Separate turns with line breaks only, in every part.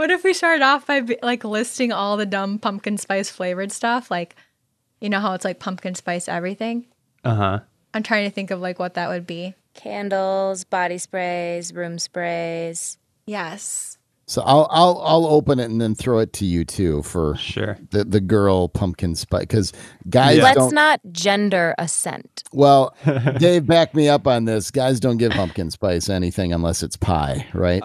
What if we started off by like listing all the dumb pumpkin spice flavored stuff? Like, you know how it's like pumpkin spice everything?
Uh huh.
I'm trying to think of like what that would be.
Candles, body sprays, room sprays.
Yes.
So I'll I'll I'll open it and then throw it to you too for
Sure.
the the girl pumpkin spice because guys
Yeah.
Let's
don't.
not gender a scent.
Well, Dave, back me up on this. Guys don't give pumpkin spice anything unless it's pie, right?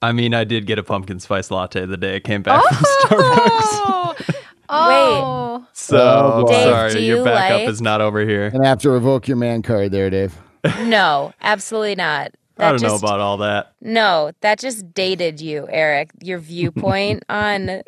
I mean, I did get a pumpkin spice latte the day I came back from oh! Starbucks.
Oh.
So
Oh.
Dave,
sorry,
do
your backup
like-
is not over here.
And I have to revoke your man card there, Dave.
No, absolutely not.
I don't know about all that.
No, that just dated you, Eric. Your viewpoint on
If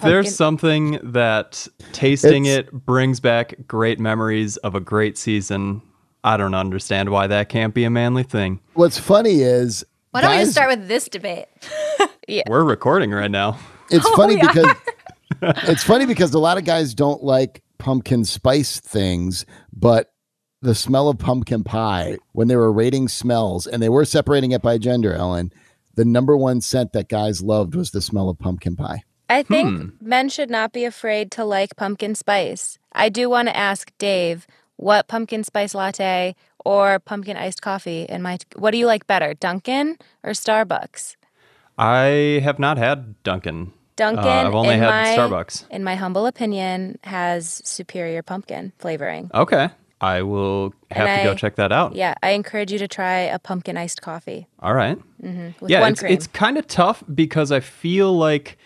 Pumpkin-
there's something that tasting
It's-
it brings back great memories of a great season, I don't understand why that can't be a manly thing.
What's funny is
Why don't we just start with this debate?
We're recording right now.
It's
Oh,
funny because it's funny because a lot of guys don't like pumpkin spice things, but the smell of pumpkin pie when they were rating smells and they were separating it by gender, Ellen, the number one scent that guys loved was the smell of pumpkin pie.
I think
Hmm.
men should not be afraid to like pumpkin spice. I do want to ask Dave what pumpkin spice latte or pumpkin iced coffee in my what do you like better, Dunkin' or Starbucks?
I have not had Dunkin'.
Dunkin'
Uh, I've only had
my,
Starbucks.
In my humble opinion, has superior pumpkin flavoring.
Okay. I will have
And
to go check that out.
Yeah, I encourage you to try a pumpkin iced coffee
All right.
with
yeah, it's,
cream.
it's kind of tough because I feel like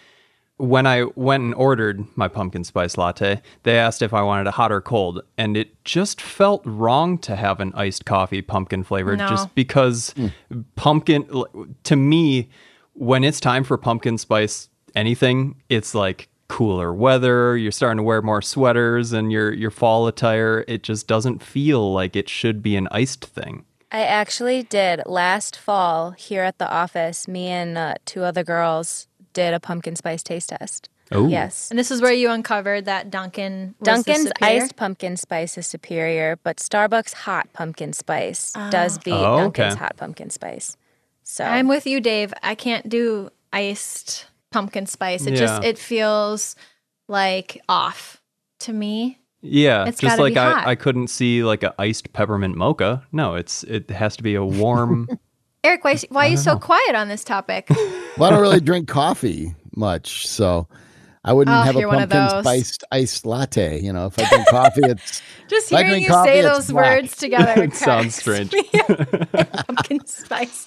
when I went and ordered my pumpkin spice latte, they asked if I wanted it hot or cold, and it just felt wrong to have an iced coffee pumpkin flavored
No.
just because pumpkin to me when it's time for pumpkin spice anything, it's like cooler weather, you're starting to wear more sweaters and your your fall attire, it just doesn't feel like it should be an iced thing.
I actually did last fall here at the office. Me and uh, two other girls did a pumpkin spice taste test.
Oh.
Yes.
And this is where you uncovered that Dunkin' was the
Dunkin's iced pumpkin spice is superior, but Starbucks hot pumpkin spice ah. does beat
Oh,
Dunkin's
okay.
hot pumpkin spice. So
I'm with you, Dave. I can't do iced pumpkin spice. It just it feels like off to me.
Yeah,
It's
just
gotta
like
be
I,
hot.
I couldn't see like a iced peppermint mocha. No, it's it has to be a warm.
Eric, why, why are you so quiet on this topic?
Well, I don't really drink coffee much, so I wouldn't
Oh,
have a
you're one of
pumpkin
those.
spiced iced latte. You know, if I drink coffee, it's
Just hearing you
coffee,
say those
black.
words together
It sounds strange.
pumpkin spice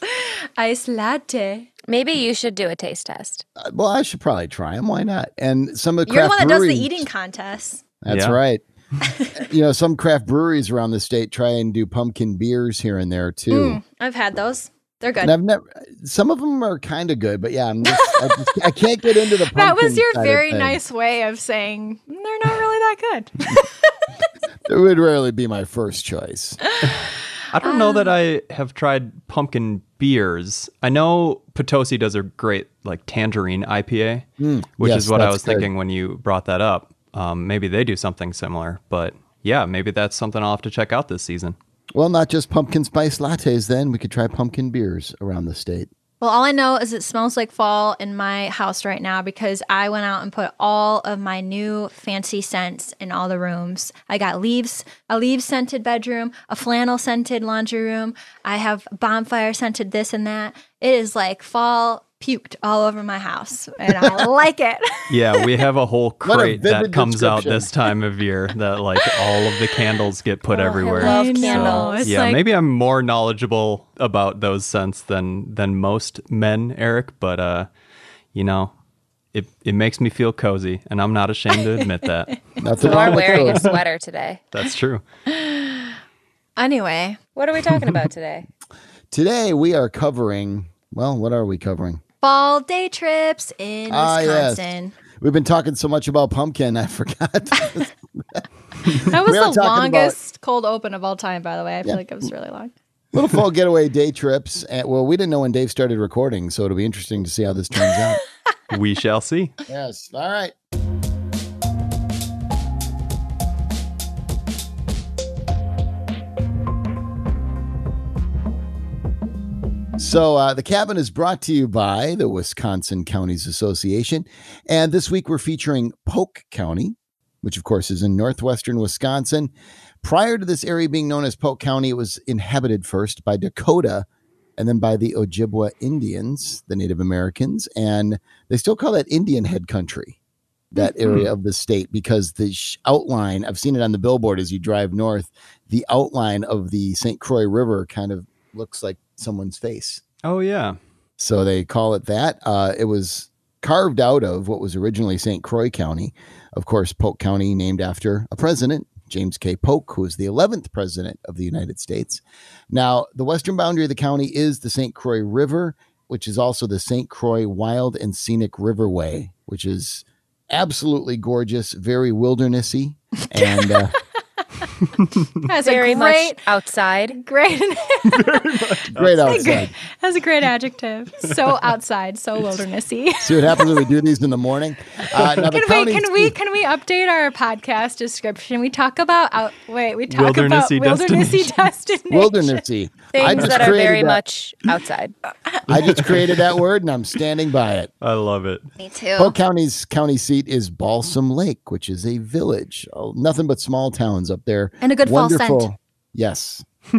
iced latte.
maybe you should do a taste test.
uh, well, I should probably try them. Why not? And some of the
You're the
craft
one that does the eating contest.
That's
Yeah.
right. you know, some craft breweries around the state try and do pumpkin beers here and there too.
Mm, I've had those. They're good.
And I've never. Some of them are kind of good, but yeah, I'm just, I, just, I can't get into the.
that was your very nice way of saying "Mm, they're not really that good.
It would rarely be my first choice.
I don't know that I have tried pumpkin beers. I know Potosi does a great like tangerine IPA, which
Mm, yes,
is what I was
good.
thinking when you brought that up. Um, maybe they do something similar, but yeah, maybe that's something I'll have to check out this season.
Well, not just pumpkin spice lattes. Then we could try pumpkin beers around the state.
Well, all I know is it smells like fall in my house right now because I went out and put all of my new fancy scents in all the rooms. I got leaves, a leaves scented bedroom, a flannel scented laundry room. I have bonfire scented this and that. It is like fall puked all over my house, and I like it.
Yeah, we have a whole
What a
crate that comes out this time of year that like all of the candles get put
Oh, I
everywhere.
love
I know,
candles.
yeah,
like-
maybe I'm more knowledgeable about those scents than than most men, Eric. But uh, you know, it it makes me feel cozy, and I'm not ashamed to admit that.
Nothing
You
wrong
are wearing a sweater today.
That's true.
Anyway,
What are we talking about today?
Today we are covering. Well, what are we covering?
Fall day trips in
Ah, yes.
Wisconsin.
We've been talking so much about pumpkin, I forgot.
That was
We
the
talking about-
longest cold open of all time, by the way. I feel like it was really long.
Little fall getaway day trips. And, well, we didn't know when Dave started recording, so it'll be interesting to see how this turns out.
We shall see.
yes. All right. So, uh, the cabin is brought to you by the Wisconsin Counties Association. And this week we're featuring Polk County, which of course is in northwestern Wisconsin. Prior to this area being known as Polk County, it was inhabited first by Dakota and then by the Ojibwa Indians, the Native Americans. And they still call that Indian head country, that area of the state, because the sh- outline, I've seen it on the billboard as you drive north, the outline of the St. Croix River kind of looks like someone's face.
Oh yeah.
So they call it that. Uh, it was carved out of what was originally St. Croix County. Of course, Polk County, named after a president, James K. Polk, who was the 11th president of the United States. Now, the western boundary of the county is the St. Croix River, which is also the St. Croix Wild and Scenic Riverway, which is absolutely gorgeous, very wildernessy, and uh,
That's
Very
a great,
much outside.
great,
great outside.
that's a great adjective. So outside, so wildernessy.
See what happens when we do these in the morning. Uh, now the
Can we can we can we update our podcast description? We talk about out. Wait, we talk
Wildernessy
about wildernessy destination.
wildernessy? I
Things
just
that are very
that-
much outside.
I just created that word and I'm standing by it.
I love it.
Me too.
Polk County's county seat is Balsam Lake, which is a village. Oh, nothing but small towns up there.
And a good fall scent.
Yes,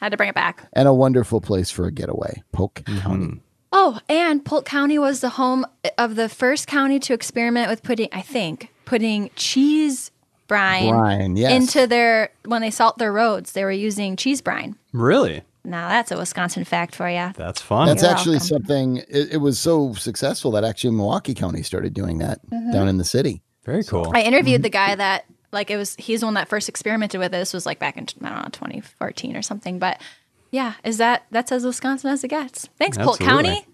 Had to bring it back.
and a wonderful place for a getaway. Polk
Mm-hmm.
County.
Oh, and Polk County was the home of the first county to experiment with putting, I think, putting cheese brine,
Brine, yes.
into their when they salt their roads. They were using cheese brine.
Really?
Now that's a Wisconsin fact for you.
That's fun.
That's
You're
actually
welcome.
something. It, it was so successful that actually Milwaukee County started doing that
Mm-hmm.
down in the city.
Very cool.
I interviewed the guy that like it was he's the one that first experimented with it. This was like back in I don't know 2014 or something. But yeah, is that that's as Wisconsin as it gets? Thanks, Polk County.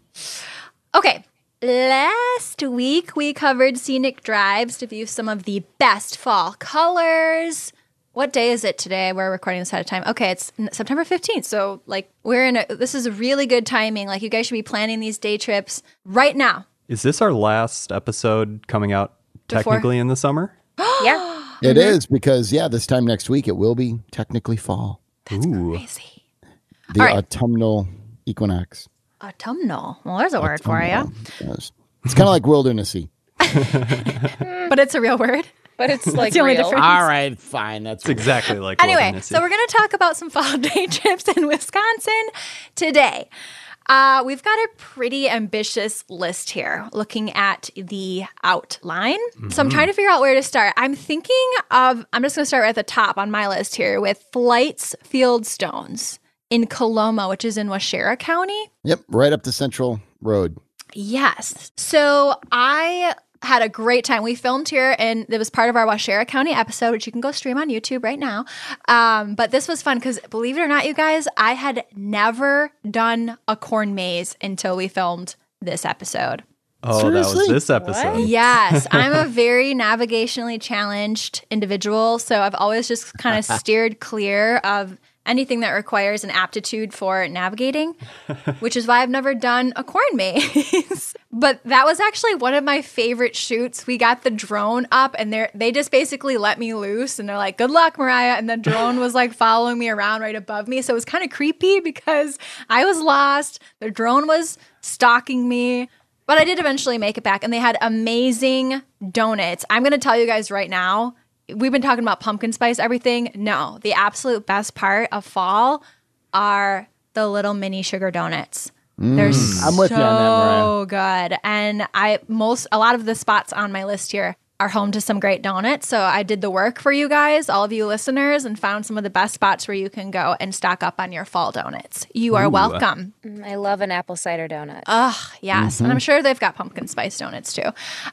Okay. Last week we covered scenic drives to view some of the best fall colors. What day is it today? We're recording this ahead of time. Okay, it's September 15th. So like we're in a this is really good timing. Like you guys should be planning these day trips right now.
Is this our last episode coming out
Before-
technically in the summer?
yeah.
It
Mm-hmm.
is because yeah, this time next week it will be technically fall,
Ooh.
Crazy.
the
All right.
autumnal equinox.
Autumnal. Well, there's a word for you.
Yes. It's kind of like wildernessy.
But it's a real word.
But it's like
the only
real.
difference.
All right, fine. That's
It's exactly like
Anyway, so we're going to talk about some fall day trips in Wisconsin today. Uh, we've got a pretty ambitious list here looking at the outline. So I'm trying to figure out where to start. I'm thinking of, I'm just going to start right at the top on my list here with Flyght's Fieldstones in Coloma, which is in Waushara County.
Yep, right up the Central Road.
Yes. So I had a great time. We filmed here, and it was part of our Waushara County episode, which you can go stream on YouTube right now. Um, but this was fun because, believe it or not, you guys, I had never done a corn maze until we filmed this episode.
oh, that was this episode.
Yes, I'm a very navigationally challenged individual, so I've always just kind of steered clear of anything that requires an aptitude for navigating, which is why I've never done a corn maze. but that was actually one of my favorite shoots. We got the drone up and they they just basically let me loose and they're like, "Good luck, Mariah." And the drone was like following me around right above me, so it was kind of creepy because I was lost. The drone was stalking me. But I did eventually make it back, and they had amazing donuts. I'm going to tell you guys right now. We've been talking about pumpkin spice everything. No, the absolute best part of fall are the little mini sugar donuts. They're mm.
I'm with you on that,
so good, and I most a lot of the spots on my list here are home to some great donuts. So I did the work for you guys, all of you listeners, and found some of the best spots where you can go and stock up on your fall donuts. You are
Ooh.
welcome.
Mm, I love an apple cider donut.
Ugh, yes. And I'm sure they've got pumpkin spice donuts too.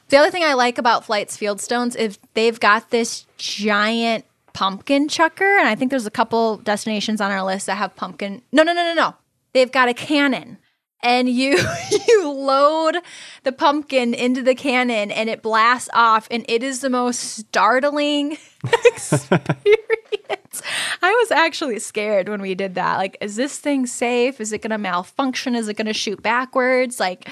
The other thing I like about Flyght's Fieldstones is they've got this giant pumpkin chucker. And I think there's a couple destinations on our list that have pumpkin. No, no, no, no, no. They've got a cannon. And you you load the pumpkin into the cannon and it blasts off and it is the most startling experience. I was actually scared when we did that. Like, is this thing safe? Is it going to malfunction? Is it going to shoot backwards? Like,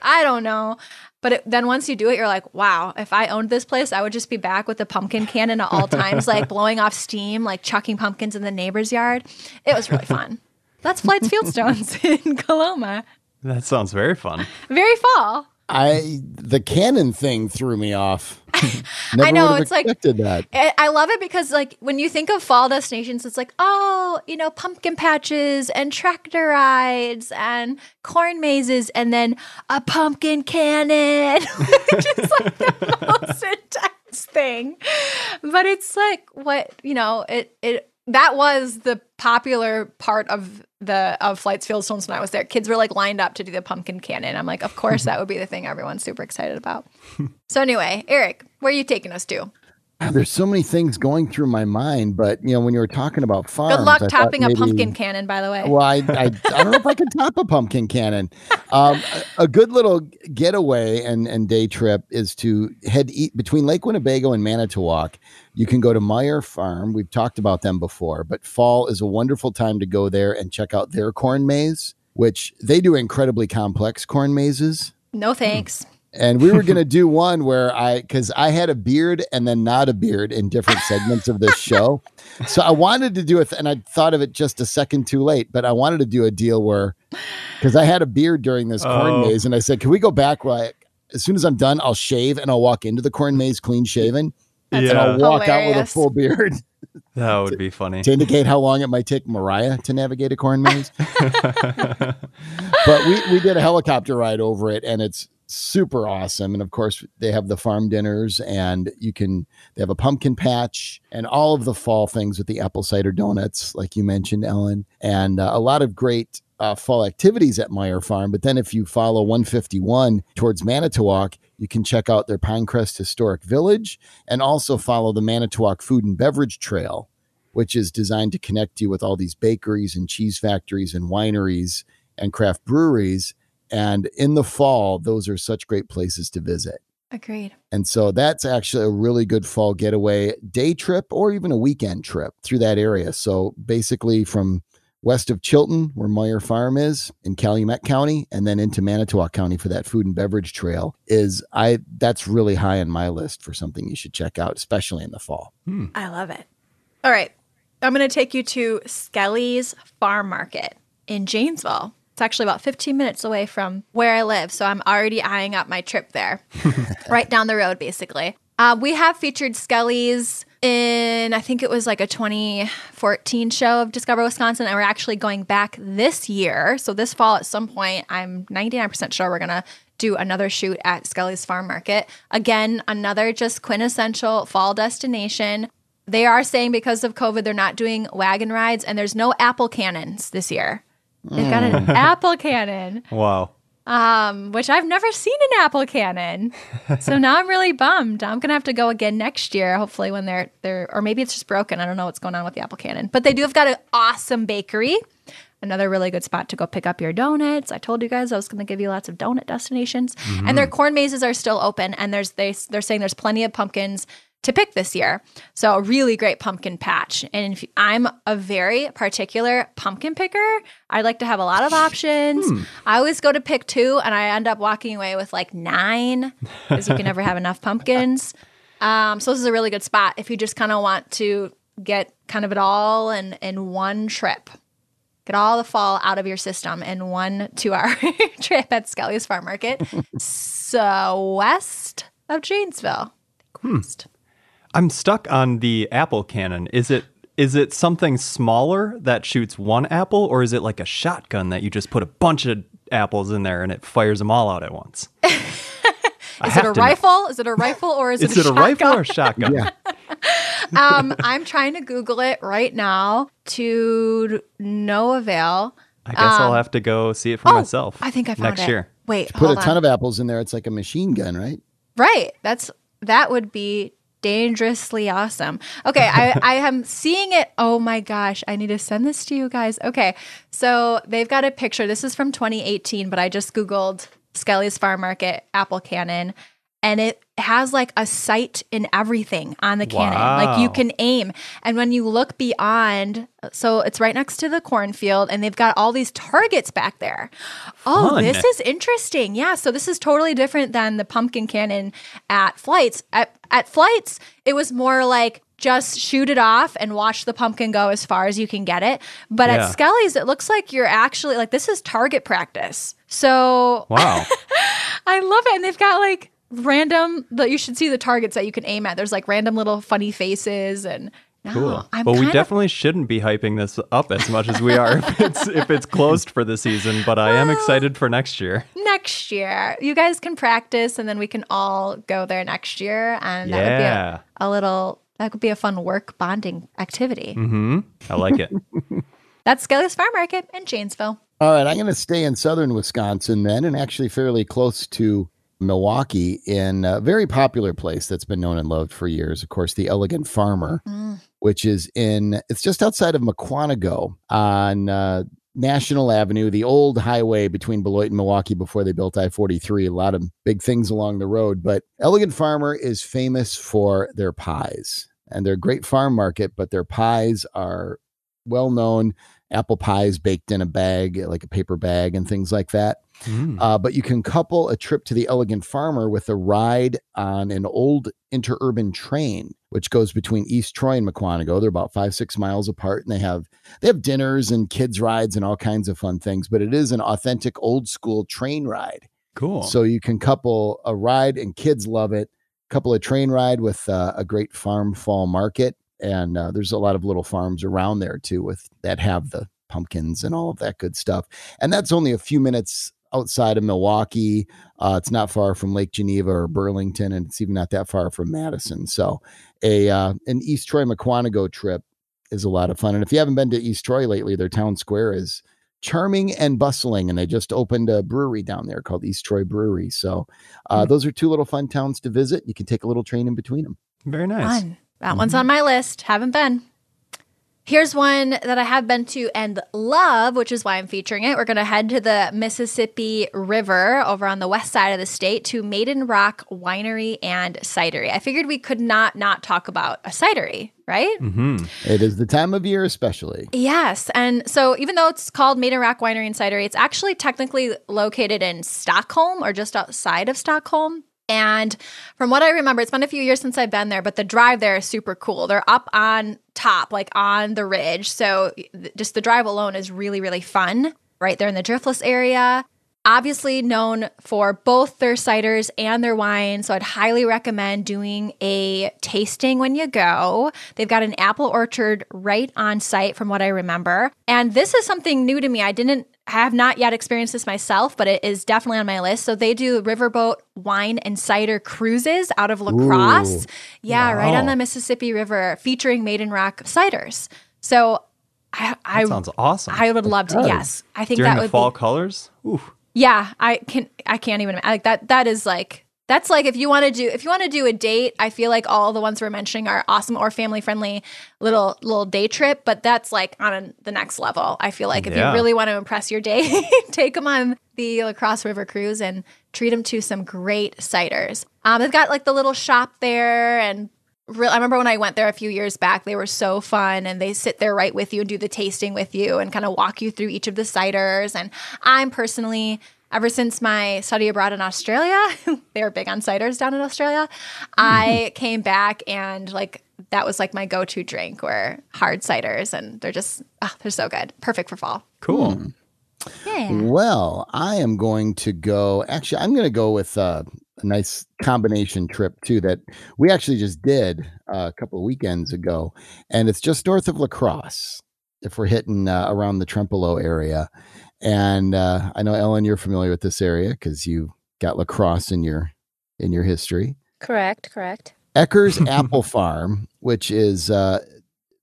I don't know. But it, then once you do it, you're like, wow, if I owned this place, I would just be back with the pumpkin cannon at all times, like blowing off steam, like chucking pumpkins in the neighbor's yard. It was really fun. That's Flyght's Fieldstones in Coloma.
That sounds very fun.
Very fall.
I the cannon thing threw me off. Never
I know,
would have
it's like-
that.
I I love it because, like, when you think of fall destinations, it's like, oh, you know, pumpkin patches and tractor rides and corn mazes, and then a pumpkin cannon, which is like the most intense thing. But it's like what you know, it it that was the popular part of the of Flyght's Fieldstones when I was there. Kids were like lined up to do the pumpkin cannon. I'm like, of course, that would be the thing everyone's super excited about. so anyway, Eric, where are you taking us to?
There's so many things going through my mind, but you know, when you were talking about farms,
Good luck
I
topping a pumpkin cannon, by the way.
Well, I, I, I don't know if I can top a pumpkin cannon. Um, a, a good little getaway and, and day trip is to head eat between Lake Winnebago and Manitowoc. You can go to Meuer Farm. We've talked about them before, but fall is a wonderful time to go there and check out their corn maze, which they do incredibly complex corn mazes.
no thanks.
And we were going to do one where I, because I had a beard and then not a beard in different segments of this show. So I wanted to do it, and I thought of it just a second too late, but I wanted to do a deal where, because I had a beard during this corn
Oh.
maze, and I said, can we go back? Where I, as soon as I'm done, I'll shave and I'll walk into the corn maze clean shaven, and I'll walk out with a full beard
that would be funny.
to indicate how long it might take Mariah to navigate a corn maze. but we, we did a helicopter ride over it and it's super awesome. And of course, they have the farm dinners and you can, they have a pumpkin patch and all of the fall things with the apple cider donuts, like you mentioned, Ellen, and uh, a lot of great. Uh, fall activities at Meuer Farm, but then if you follow 151 towards Manitowoc, you can check out their Pinecrest Historic Village and also follow the Manitowoc Food and Beverage Trail, which is designed to connect you with all these bakeries and cheese factories and wineries and craft breweries. And in the fall, those are such great places to visit.
Agreed.
And so that's actually a really good fall getaway, day trip, or even a weekend trip through that area. So basically, from west of Chilton, where Meuer Farm is in Calumet County, and then into Manitowoc County for that food and beverage trail is I that's really high on my list for something you should check out, especially in the fall. Hmm.
I love it. All right. I'm going to take you to Skelly's Farm Market in Janesville. It's actually about 15 minutes away from where I live. So I'm already eyeing up my trip there, right down the road, basically. Uh, we have featured Skelly's in, I think it was like a 2014 show of Discover Wisconsin. And we're actually going back this year. So this fall at some point, I'm 99% sure we're going to do another shoot at Skelly's Farm Market. Again, another just quintessential fall destination. They are saying because of COVID, they're not doing wagon rides and there's no apple cannons this year. They've got an apple cannon,
Wow.
um, which I've never seen an apple cannon. So now I'm really bummed. I'm gonna have to go again next year, hopefully when they're they're or maybe it's just broken. I don't know what's going on with the apple cannon. But they do have got an awesome bakery. Another really good spot to go pick up your donuts. I told you guys I was going to give you lots of donut destinations, and their corn mazes are still open. And there's they they're saying there's plenty of pumpkins to pick this year. So a really great pumpkin patch. And if I'm a very particular pumpkin picker, I like to have a lot of options. I always go to pick two, and I end up walking away with like nine because you can never have enough pumpkins. Um, so this is a really good spot if you just kind of want to get kind of it all in in one trip. Get all the fall out of your system in one two hour trip at Skelly's Farm Market. so west of Janesville. West.
I'm stuck on the apple cannon. Is it is it something smaller that shoots one apple, or is it like a shotgun that you just put a bunch of apples in there and it fires them all out at once? I
Is it
have
a
to know.
rifle? Is it a rifle or is,
Is
it
it
a,
a rifle
shotgun?
or a shotgun?
Yeah.
um, I'm trying to Google it right now to no avail.
I guess I'll have to go see it for
Oh,
myself.
I think I found
next
it.
year.
Wait,
Put
hold
a
on.
ton of apples in there. It's like a machine gun, right?
Right. That's that would be dangerously awesome. Okay, I, I am seeing it. Oh my gosh, I need to send this to you guys. Okay, so they've got a picture. This is from 2018, but I just Googled Skelly's Farm Market apple cannon. And it has like a sight in everything on the cannon. Like you can aim. And when you look beyond, so it's right next to the cornfield, and they've got all these targets back there. Oh,
Fun.
this is interesting. Yeah. So this is totally different than the pumpkin cannon at Flyght's. At at Flyght's, it was more like just shoot it off and watch the pumpkin go as far as you can get it. But
Yeah.
at Skelly's, it looks like you're actually like this is target practice. So
Wow.
I love it. And they've got like random that you should see the targets that you can aim at. There's like random little funny faces and no,
Cool.
I'm
well, we
kind of-
definitely shouldn't be hyping this up as much as we are if it's if it's closed for the season. But I am excited for next year.
next year. You guys can practice and then we can all go there next year. And that would be
Yeah.
a, a little, that could be a fun work bonding activity.
Mm-hmm. I like it.
That's Skelly's Farm Market in Janesville.
All right, I'm going to stay in southern Wisconsin then, and actually fairly close to Milwaukee in a very popular place that's been known and loved for years. Of course, the Elegant Farmer, which is in, it's just outside of Mukwonago on uh, National Avenue, the old highway between Beloit and Milwaukee before they built I 43. A lot of big things along the road. But Elegant Farmer is famous for their pies, and they're a great farm market, but their pies are well known apple pies baked in a bag, like a paper bag, and things like that.
Mm.
Uh, but you can couple a trip to the Elegant Farmer with a ride on an old interurban train, which goes between East Troy and Mukwonago. They're about five six miles apart, and they have they have dinners and kids rides and all kinds of fun things. But it is an authentic old school train ride,
Cool.
so you can couple a ride, and kids love it. Couple a train ride with uh, a great farm fall market, and uh, there's a lot of little farms around there too, with that have the pumpkins and all of that good stuff. And that's only a few minutes outside of Milwaukee. Uh, it's not far from Lake Geneva or Burlington, and it's even not that far from Madison. So, a uh, an East Troy Mukwonago trip is a lot of fun. And if you haven't been to East Troy lately, their town square is charming and bustling, and they just opened a brewery down there called East Troy Brewery. So, uh, those are two little fun towns to visit. You can take a little train in between them.
Very nice.
Fun. That one's on my list. Haven't been. Here's one that I have been to and love, which is why I'm featuring it. We're going to head to the Mississippi River over on the west side of the state to Maiden Rock Winery and Cidery. I figured we could not not talk about a cidery, right?
Mm-hmm.
It is the time of year, especially.
Yes. And so even though it's called Maiden Rock Winery and Cidery, it's actually technically located in Stockholm or just outside of Stockholm. And from what I remember, it's been a few years since I've been there, but the drive there is super cool. They're up on top, like on the ridge. So th- just the drive alone is really, really fun right there in the Driftless area. Obviously known for both their ciders and their wine. So I'd highly recommend doing a tasting when you go. They've got an apple orchard right on site, from what I remember. And this is something new to me. I didn't I have not yet experienced this myself, but it is definitely on my list. So they do riverboat wine and cider cruises out of La Crosse.
Ooh.
yeah, right on the Mississippi River, featuring Maiden Rock ciders. So I, I
That sounds awesome.
I would love to. Yes, I think
During
that
the
would
fall
be.
colors. Ooh.
Yeah, I can. I can't even like that. That is like that's like if you want to do if you want to do a date. I feel like all the ones we're mentioning are awesome or family friendly little little day trip. But that's like on the next level. I feel like if
Yeah.
you really want to impress your date, take them on the La Crosse River cruise and treat them to some great ciders. Um, they've got like the little shop there and real I remember when I went there a few years back, they were so fun and they sit there right with you and do the tasting with you and kind of walk you through each of the ciders. And I'm personally, ever since my study abroad in Australia, they were big on ciders down in Australia. I came back and like that was like my go-to drink were hard ciders and they're just oh, they're so good. Perfect for fall.
Cool.
Hmm.
Yeah.
Well, I am going to go. Actually, I'm going to go with uh, a nice combination trip too that we actually just did uh, a couple of weekends ago, and it's just north of La Crosse. If we're hitting uh, around the Trempealeau area, and uh, I know Ellen, you're familiar with this area because you got La Crosse in your in your history.
Correct, correct.
Ecker's Apple Farm, which is uh,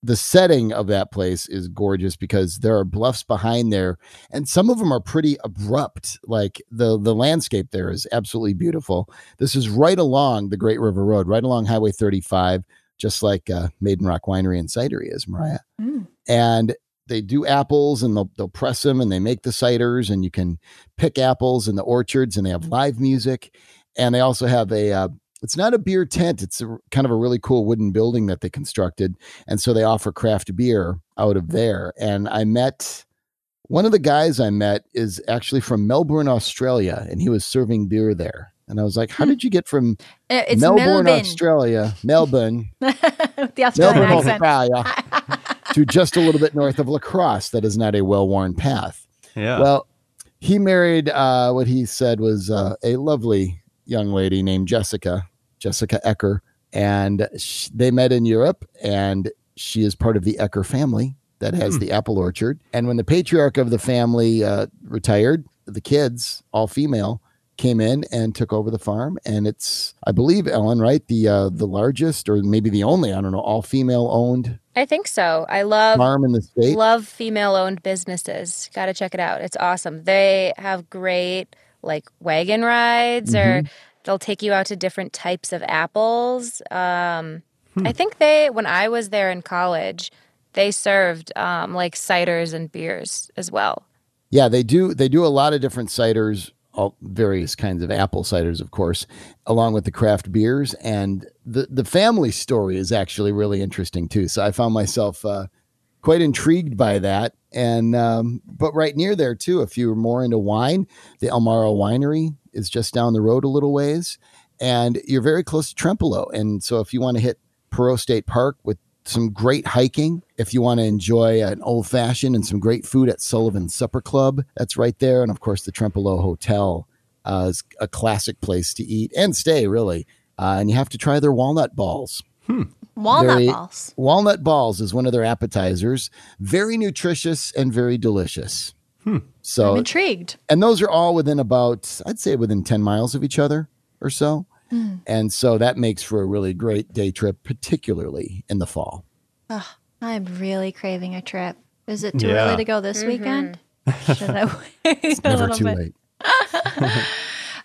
the setting of that place is gorgeous because there are bluffs behind there, and some of them are pretty abrupt. Like the the landscape there is absolutely beautiful. This is right along the Great River Road, right along Highway 35, just like uh, Maiden Rock Winery and Cidery is, Mariah.
Mm.
And they do apples and they'll, they'll press them and they make the ciders and you can pick apples in the orchards and they have live music and they also have a uh, it's not a beer tent it's a, kind of a really cool wooden building that they constructed and so they offer craft beer out of there and i met one of the guys i met is actually from melbourne australia and he was serving beer there And I was like, "How did you get from
Uh, It's
Melbourne,
Melbourne.
Australia, Melbourne,
the Australian
Melbourne,
accent.
Australia, to just a little bit north of La Crosse? That is not a well-worn path."
Yeah.
Well, he married uh, what he said was uh, a lovely young lady named Jessica, Jessica Ecker, and sh- they met in Europe. And she is part of the Ecker family that has
Hmm.
the apple orchard. And when the patriarch of the family uh, retired, the kids, all female, came in and took over the farm. And it's, I believe, Ellen, right, the uh, the largest or maybe the only, I don't know, all female owned
I think so. I love
farm in the state.
love female owned businesses. Got to check it out. It's awesome. They have great like wagon rides or they'll take you out to different types of apples. Um, I think they when I was there in college, they served um, like ciders and beers as well.
Yeah, they do. They do a lot of different ciders, all various kinds of apple ciders, of course, along with the craft beers. And the the family story is actually really interesting too. So I found myself uh, quite intrigued by that. And um, but right near there too, if you're more into wine, the Elmaro Winery is just down the road a little ways, and you're very close to Trempealeau. And so if you want to hit Perrot State Park with some great hiking. If you want to enjoy an old fashioned and some great food at Sullivan Supper Club, that's right there. And of course, the Trempealeau Hotel uh, is a classic place to eat and stay, really. Uh, and you have to try their walnut balls.
Walnut
Very-
balls.
Walnut balls is one of their appetizers. Very nutritious and very delicious. Hmm.
I'm
So,
intrigued.
and those are all within about, I'd say, within 10 miles of each other or so. Hmm. And so that makes for a really great day trip, particularly in the fall.
I'm really craving a trip. Is it too
Yeah.
early to go this mm-hmm. weekend? Should I wait a
Never
little
too
bit?
late.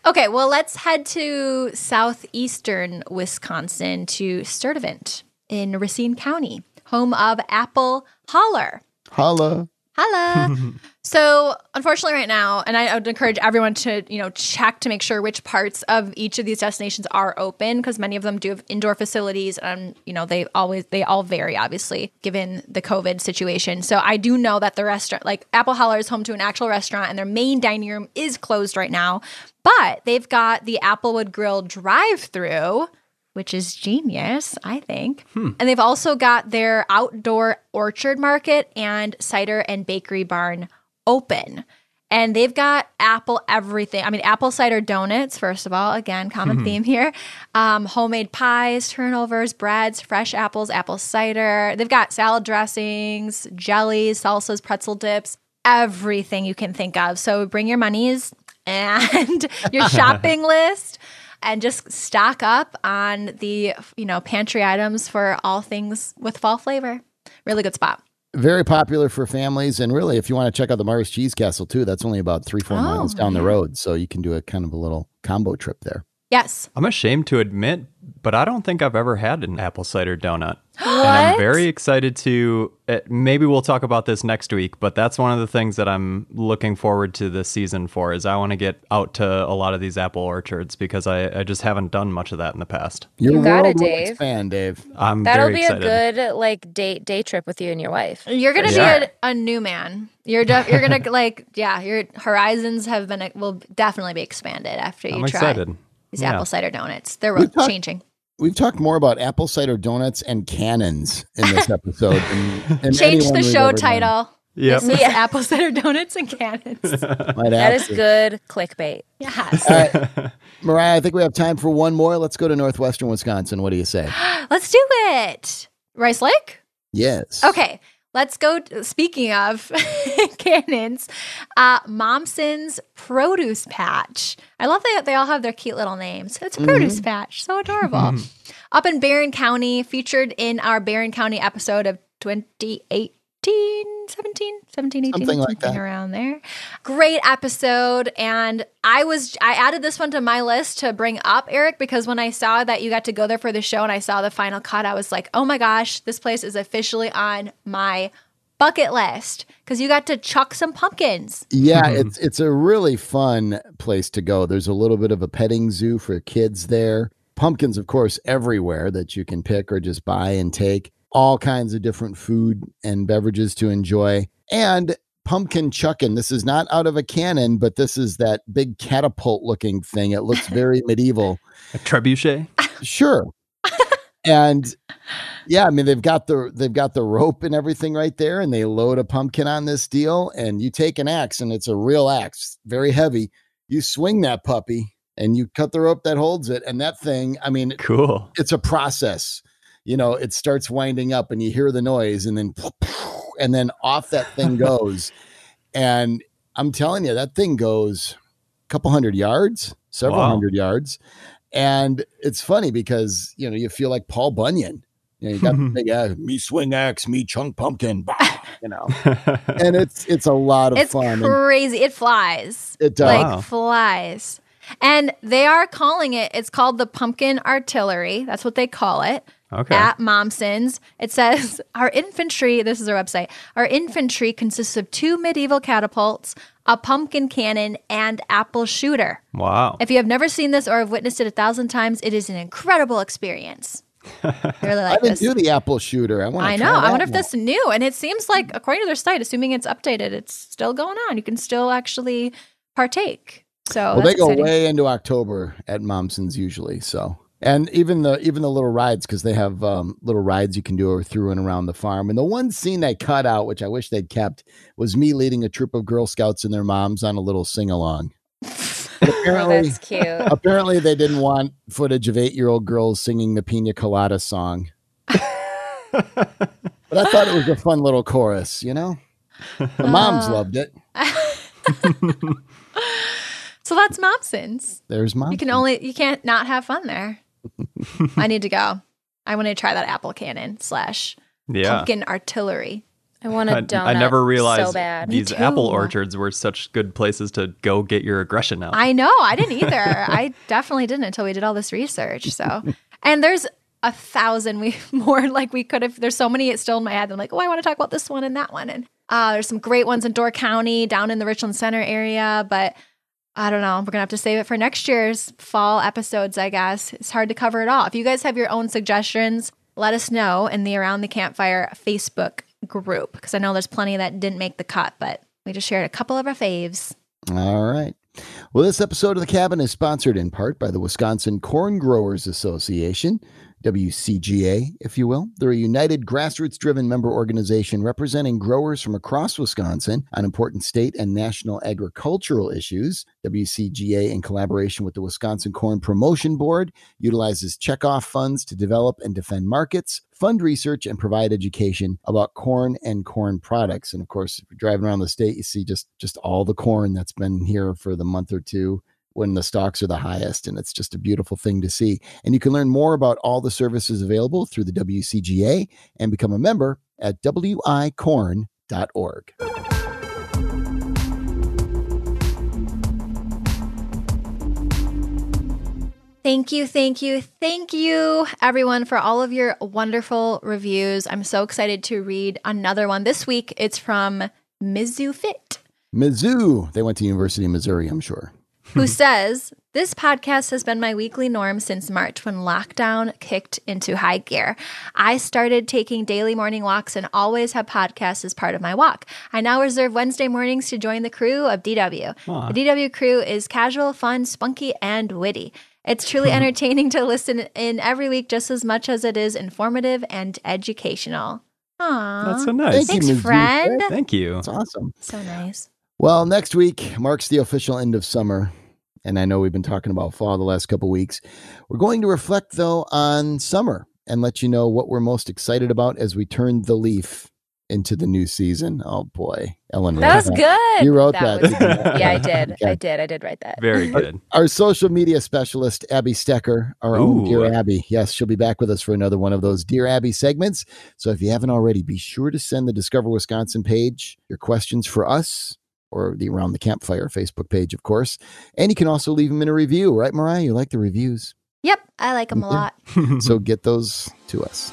Okay, well, let's head to southeastern Wisconsin to Sturtevant in Racine County, home of Apple Holler.
Holla.
Holla. so, unfortunately, right now, and I would encourage everyone to, you know, check to make sure which parts of each of these destinations are open because many of them do have indoor facilities, and you know, they always they all vary, obviously, given the COVID situation. So, I do know that the restaurant, like Apple Holler, is home to an actual restaurant, and their main dining room is closed right now, but they've got the Applewood Grill drive-through which is genius, I think. Hmm. And they've also got their outdoor orchard market and cider and bakery barn open. And they've got apple everything. I mean, apple cider donuts, first of all, again, common theme here. Um, homemade pies, turnovers, breads, fresh apples, apple cider. They've got salad dressings, jellies, salsas, pretzel dips, everything you can think of. So bring your monies and your shopping list and just stock up on the you know pantry items for all things with fall flavor. Really good spot.
Very popular for families. And really if you want to check out the mars cheese castle too that's only about three three four
Oh,
miles down the road. So you can do a kind of a little combo trip there
Yes.
I'm ashamed to admit, but I don't think I've ever had an apple cider donut. And I'm very excited to. Uh, maybe we'll talk about this next week, but that's one of the things that I'm looking forward to this season for. Is I want to get out to a lot of these apple orchards because I, I just haven't done much of that in the past.
your
You got
world
it,
will
Dave.
expand dave
I'm
That'll
very
be
excited.
a good like date day trip with you and your wife.
You're gonna
sure.
be a, a new man. You're def- you're gonna like yeah. Your horizons have been will definitely be expanded after you
I'm
try
excited.
These
Yeah.
apple cider donuts. They're
We've talked-
changing.
we've talked more about apple cider donuts and cannons in this episode than, than
Change the show title.
Yep.
This is
Yeah.
apple cider donuts and cannons.
Might
That
have to.
good clickbait.
yes.
All right. mariah i think we have time for one more let's go to northwestern wisconsin what do you say
Let's do it. Rice Lake.
yes
Okay, let's go. speaking of cannons, uh, Mommsen's Produce Patch. I love that they all have their cute little names. It's a Produce Patch, so adorable. Up in Barron County, featured in our Barron County episode of 2018, 17, 17, 18,
Something like that.
around there. Great episode. And I was, I added this one to my list to bring up, Eric, because when I saw that you got to go there for the show and I saw the final cut, I was like, oh my gosh, this place is officially on my bucket list because you got to chuck some pumpkins.
Yeah, hmm. it's it's a really fun place to go. There's a little bit of a petting zoo for kids there. Pumpkins, of course, everywhere that you can pick or just buy and take. All kinds of different food and beverages to enjoy. And pumpkin chucking. This is not out of a cannon, but this is that big catapult looking thing. It looks very medieval.
A trebuchet.
Sure. and yeah, I mean they've got the they've got the rope and everything right there, and they load a pumpkin on this deal, and you take an axe, and it's a real axe, very heavy. You swing that puppy, and you cut the rope that holds it, and that thing. I mean,
Cool.
it's a process. You know, it starts winding up, and you hear the noise, and then and then off that thing goes, and I'm telling you, that thing goes a couple hundred yards, several
Wow.
hundred yards, and it's funny because you know you feel like Paul Bunyan. You, know, you got the big uh, me swing axe, me chunk pumpkin, bah, you know, and it's it's a lot of
It's
fun. and
crazy. It flies.
it does.
like
Wow.
flies. And they are calling it, it's called the pumpkin artillery. That's what they call it
Okay.
at Mommsen's. It says our infantry, this is our website, our infantry consists of two medieval catapults, a pumpkin cannon, and apple shooter.
wow.
If you have never seen this or have witnessed it a thousand times, it is an incredible experience. I really
I didn't
this.
do the apple shooter. I want.
I know. I wonder if that's new. And it seems like, according to their site, assuming it's updated, it's still going on. You can still actually partake. So
well, they go
exciting.
way into October at Mommsen's usually. So, and even the even the little rides because they have um, little rides you can do through and around the farm. And the one scene they cut out, which I wish they'd kept, was me leading a troop of Girl Scouts and their moms on a little sing along.
Oh,
apparently,
that's cute.
apparently they didn't want footage of eight year old girls singing the Pina Colada song. but I thought it was a fun little chorus, you know. The moms
Uh.
loved it.
So that's Mommsen's.
There's mom.
You can only you can't not have fun there. I need to go. I want to try that apple cannon slash
yeah.
pumpkin artillery.
I want a
I,
donut.
I never realized
so bad.
These apple orchards were such good places to go get your aggression out.
I know. I didn't either. I definitely didn't until we did all this research. So, and there's a thousand we more like we could have. There's so many it's still in my head. I'm like, oh, I want to talk about this one and that one. And uh, there's some great ones in Door County, down in the Richland Center area. But I don't know. We're gonna have to save it for next year's fall episodes. I guess it's hard to cover it all. If you guys have your own suggestions, let us know in the Around the Campfire Facebook group because I know there's plenty that didn't make the cut, but we just shared a couple of our faves.
All right. Well, this episode of The Cabin is sponsored in part by the Wisconsin Corn Growers Association, WCGA, if you will. They're a united grassroots driven member organization representing growers from across Wisconsin on important state and national agricultural issues. WCGA, in collaboration with the Wisconsin Corn Promotion Board, utilizes checkoff funds to develop and defend markets, fund research, and provide education about corn and corn products. And of course, if you're driving around the state, you see just just all the corn that's been here for the month or two when the stalks are the highest. And it's just a beautiful thing to see. And you can learn more about all the services available through the WCGA and become a member at wicorn.org.
Thank you, thank you, thank you, everyone, for all of your wonderful reviews. I'm so excited to read another one. This week, it's from Mizzou Fit,
Mizzou, they went to University of Missouri, I'm sure.
who says, This podcast has been my weekly norm since March when lockdown kicked into high gear. I started taking daily morning walks and always have podcasts as part of my walk. I now reserve Wednesday mornings to join the crew of DW.
Aw.
The DW crew is casual, fun, spunky, and witty. It's truly entertaining to listen in every week just as much as it is informative and educational. Aww.
That's so nice.
Thank
Thanks,
you,
friend.
Thank you.
That's awesome.
So nice.
Well, next week marks the official end of summer. And I know we've been talking about fall the last couple weeks. We're going to reflect, though, on summer and let you know what we're most excited about as we turn the leaf into the new season. Oh, boy. Ellen,
That
wrote
was good.
You wrote that.
was-
didn't
yeah, I did.
Okay.
I did. I did write that.
Very good.
Our social media specialist, Abby Stecker, our own Dear uh Abby. Yes, she'll be back with us for another one of those Dear Abby segments. So if you haven't already, be sure to send the Discover Wisconsin page your questions for us or the Around the Campfire Facebook page, of course. And you can also leave them in a review, right, Mariah? You like the reviews.
Yep, I like them a lot.
so get those to us.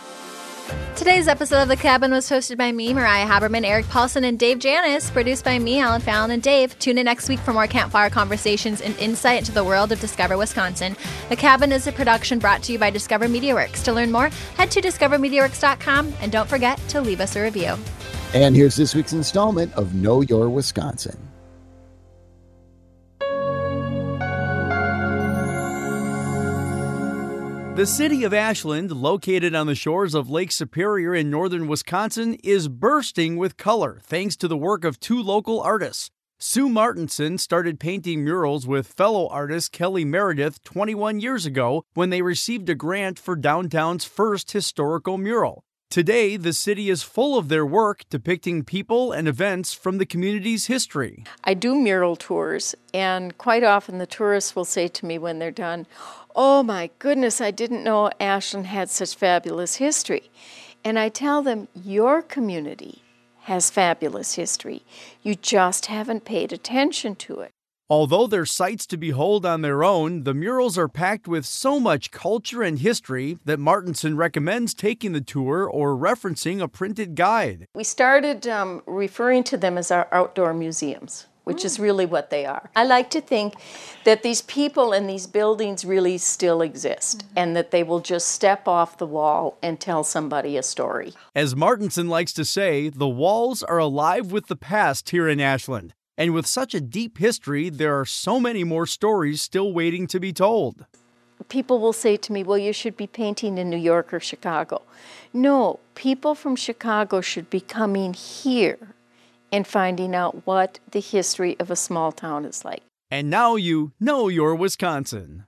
Today's episode of The Cabin was hosted by me, Mariah Haberman, Eric Paulson, and Dave Janis. Produced by me, Ellen Fallon, and Dave. Tune in next week for more campfire conversations and insight into the world of Discover Wisconsin. The Cabin is a production brought to you by Discover MediaWorks. To learn more, head to discovermediaworks.com and don't forget to leave us a review.
And here's this week's installment of Know Your Wisconsin.
The city of Ashland, located on the shores of Lake Superior in northern Wisconsin, is bursting with color thanks to the work of two local artists. Sue Martinson started painting murals with fellow artist Kelly Meredith 21 years ago when they received a grant for downtown's first historical mural. Today, the city is full of their work depicting people and events from the community's history.
I do mural tours, and quite often the tourists will say to me when they're done, Oh my goodness, I didn't know Ashland had such fabulous history. And I tell them, Your community has fabulous history. You just haven't paid attention to it.
Although they're sights to behold on their own, the murals are packed with so much culture and history that Martinson recommends taking the tour or referencing a printed guide.
We started um, referring to them as our outdoor museums, which is really what they are. I like to think that these people and these buildings really still exist and that they will just step off the wall and tell somebody a story.
As Martinson likes to say, the walls are alive with the past here in Ashland. And with such a deep history, there are so many more stories still waiting to be told.
People will say to me, Well, you should be painting in New York or Chicago. No, people from Chicago should be coming here and finding out what the history of a small town is like.
And now you know your Wisconsin.